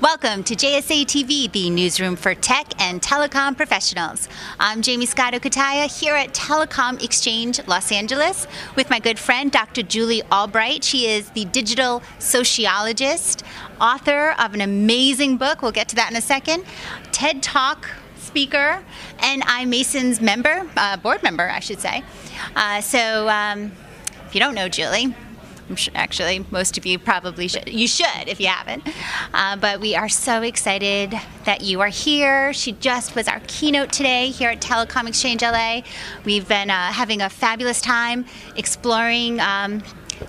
Welcome to JSA TV, the newsroom for tech and telecom professionals. I'm Jaymie Scott Cutaia here at Telecom Exchange Los Angeles with my good friend Dr. Julie Albright. She is the digital sociologist, author of an amazing book. We'll get to that in a second. TED Talk speaker, and iMasons member, uh, board member, I should say. Uh, so, um, if you don't know Julie, actually most of you probably should you should if you haven't uh, but we are so excited that you are here she just was our keynote today here at telecom exchange la we've been uh, having a fabulous time exploring um,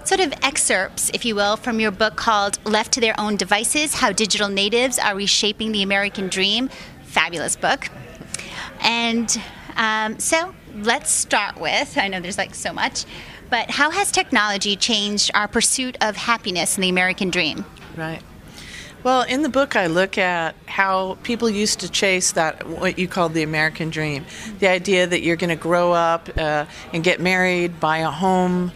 sort of excerpts, if you will, from your book called Left to Their Own Devices How Digital Natives Are Reshaping the American Dream. Fabulous book. And um, so let's start with I know there's like so much. But how has technology changed our pursuit of happiness in the American dream? Right. Well, in the book, I look at how people used to chase that, what you call the American dream. The idea that you're going to grow up uh, and get married, buy a home,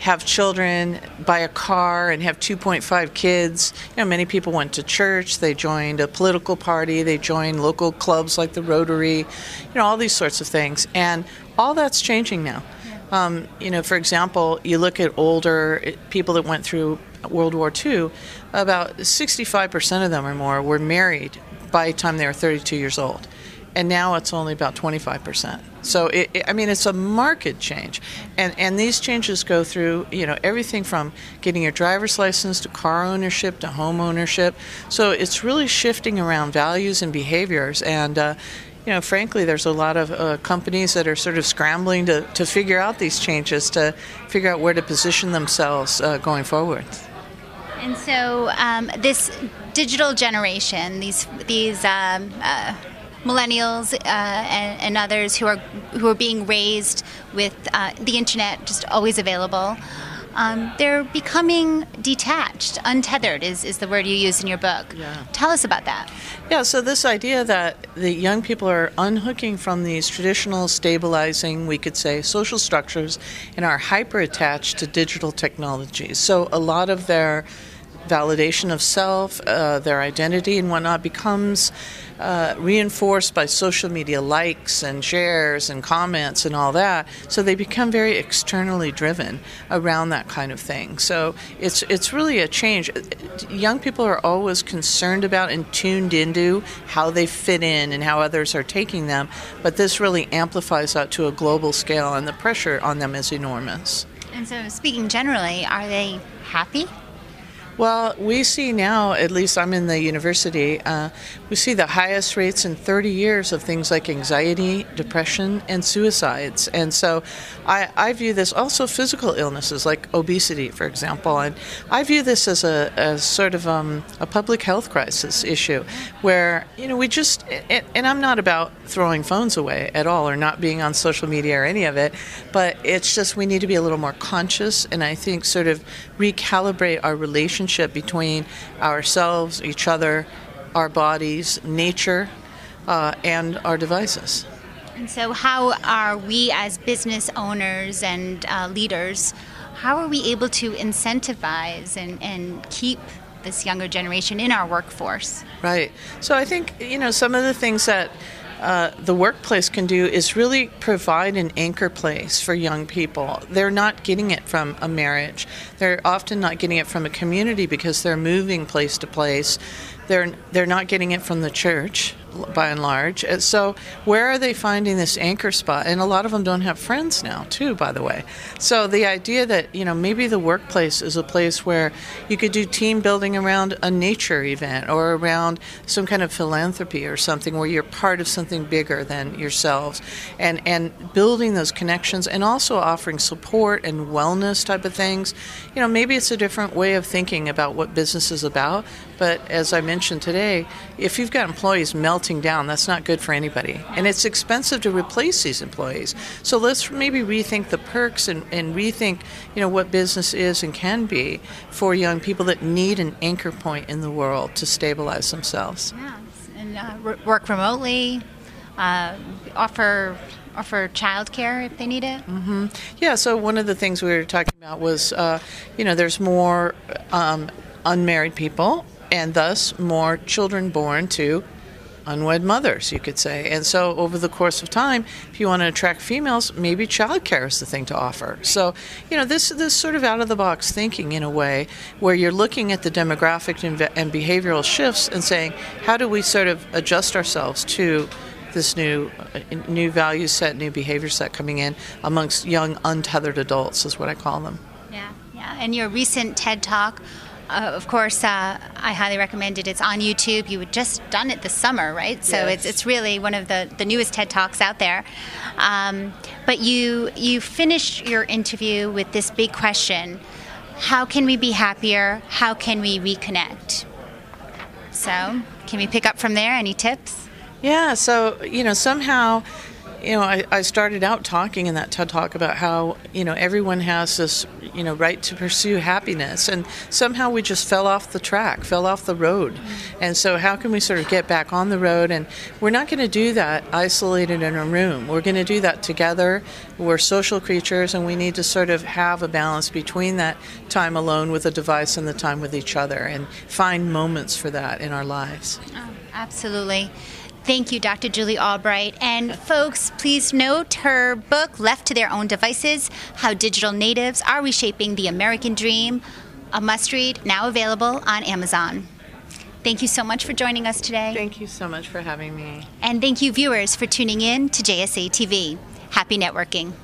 have children, buy a car, and have 2.5 kids. You know, many people went to church, they joined a political party, they joined local clubs like the Rotary, you know, all these sorts of things. And all that's changing now. Um, you know, for example, you look at older eh, people that went through World War II, about 65% of them or more were married by the time they were 32 years old. And now it's only about 25%. So, it, it, I mean, it's a market change. And, and these changes go through, you know, everything from getting your driver's license to car ownership to home ownership. So it's really shifting around values and behaviors. And, uh, you know, frankly, there's a lot of uh, companies that are sort of scrambling to, to figure out these changes, to figure out where to position themselves uh, going forward. And so, um, this digital generation, these these um, uh, millennials uh, and, and, others who are who are being raised with uh, the internet just always available um, they're becoming detached, untethered is, is the word you use in your book. Yeah. Tell us about that. Yeah, so this idea that the young people are unhooking from these traditional stabilizing, we could say, social structures and are hyper attached to digital technologies. So a lot of their validation of self, uh, their identity, and whatnot becomes uh, reinforced by social media likes and shares and comments and all that. So they become very externally driven around that kind of thing. So it's it's really a change. Young people are always concerned about and tuned into how they fit in and how others are taking them, but this really amplifies that to a global scale, and the pressure on them is enormous. And so, speaking generally, are they happy? Well, we see now, at least I'm in the university, uh, we see the highest rates in 30 years of things like anxiety, depression, and suicides. And so I, I view this also physical illnesses like obesity, for example. And I view this as a as sort of um, a public health crisis issue where, you know, we just, and, and I'm not about throwing phones away at all or not being on social media or any of it, but it's just we need to be a little more conscious and I think sort of recalibrate our relationship relationship between ourselves, each other, our bodies, nature, uh, and our devices. And so, how are we as business owners and uh, leaders, how are we able to incentivize and, and keep this younger generation in our workforce? Right. So, I think, you know, some of the things that uh, the workplace can do is really provide an anchor place for young people. They're not getting it from a marriage. They're often not getting it from a community because they're moving place to place. They're they're not getting it from the church by and large. Uh, so where are they finding this anchor spot? And a lot of them don't have friends now, too, by the way. So the idea that you know maybe the workplace is a place where you could do team building around a nature event or around some kind of philanthropy or something where you're part of something bigger than yourselves, and and building those connections and also offering support and wellness type of things. You know, maybe it's a different way of thinking about what business is about. But as I mentioned today, if you've got employees melting down. That's not good for anybody. And it's expensive to replace these employees. So let's maybe rethink the perks and, and rethink, you know, what business is and can be for young people that need an anchor point in the world to stabilize themselves. Yeah, and uh, work remotely, uh, offer offer childcare if they need it. Mm-hmm. Yeah. So one of the things we were talking about was, uh, you know, there's more um, unmarried people and thus more children born to unwed mothers, you could say. And so, over the course of time, if you want to attract females, maybe childcare is the thing to offer. So, you know, this this sort of out of the box thinking in a way where you're looking at the demographic and, behavioral shifts and saying, how do we sort of adjust ourselves to this new uh, new value set, new behavior set coming in amongst young untethered adults is what I call them. Yeah, yeah. And your recent TED talk uh, of course, uh, I highly recommend it. It's on YouTube. You had just done it this summer, right? So yes. it's, it's really one of the, the newest TED Talks out there. Um, but you, you finished your interview with this big question How can we be happier? How can we reconnect? So, can we pick up from there? Any tips? Yeah, so, you know, somehow you know, I, I started out talking in that TED talk about how, you know, everyone has this, you know, right to pursue happiness. And somehow we just fell off the track, fell off the road. Mm-hmm. And so, how can we sort of get back on the road? And we're not going to do that isolated in a room. We're going to do that together. We're social creatures, and we need to sort of have a balance between that time alone with a device and the time with each other and find moments for that in our lives. Oh, absolutely. Thank you, Dr. Julie Albright. And folks, please note her book, Left to Their Own Devices How Digital Natives Are Reshaping the American Dream, a must read, now available on Amazon. Thank you so much for joining us today. Thank you so much for having me. And thank you, viewers, for tuning in to JSA TV. Happy networking.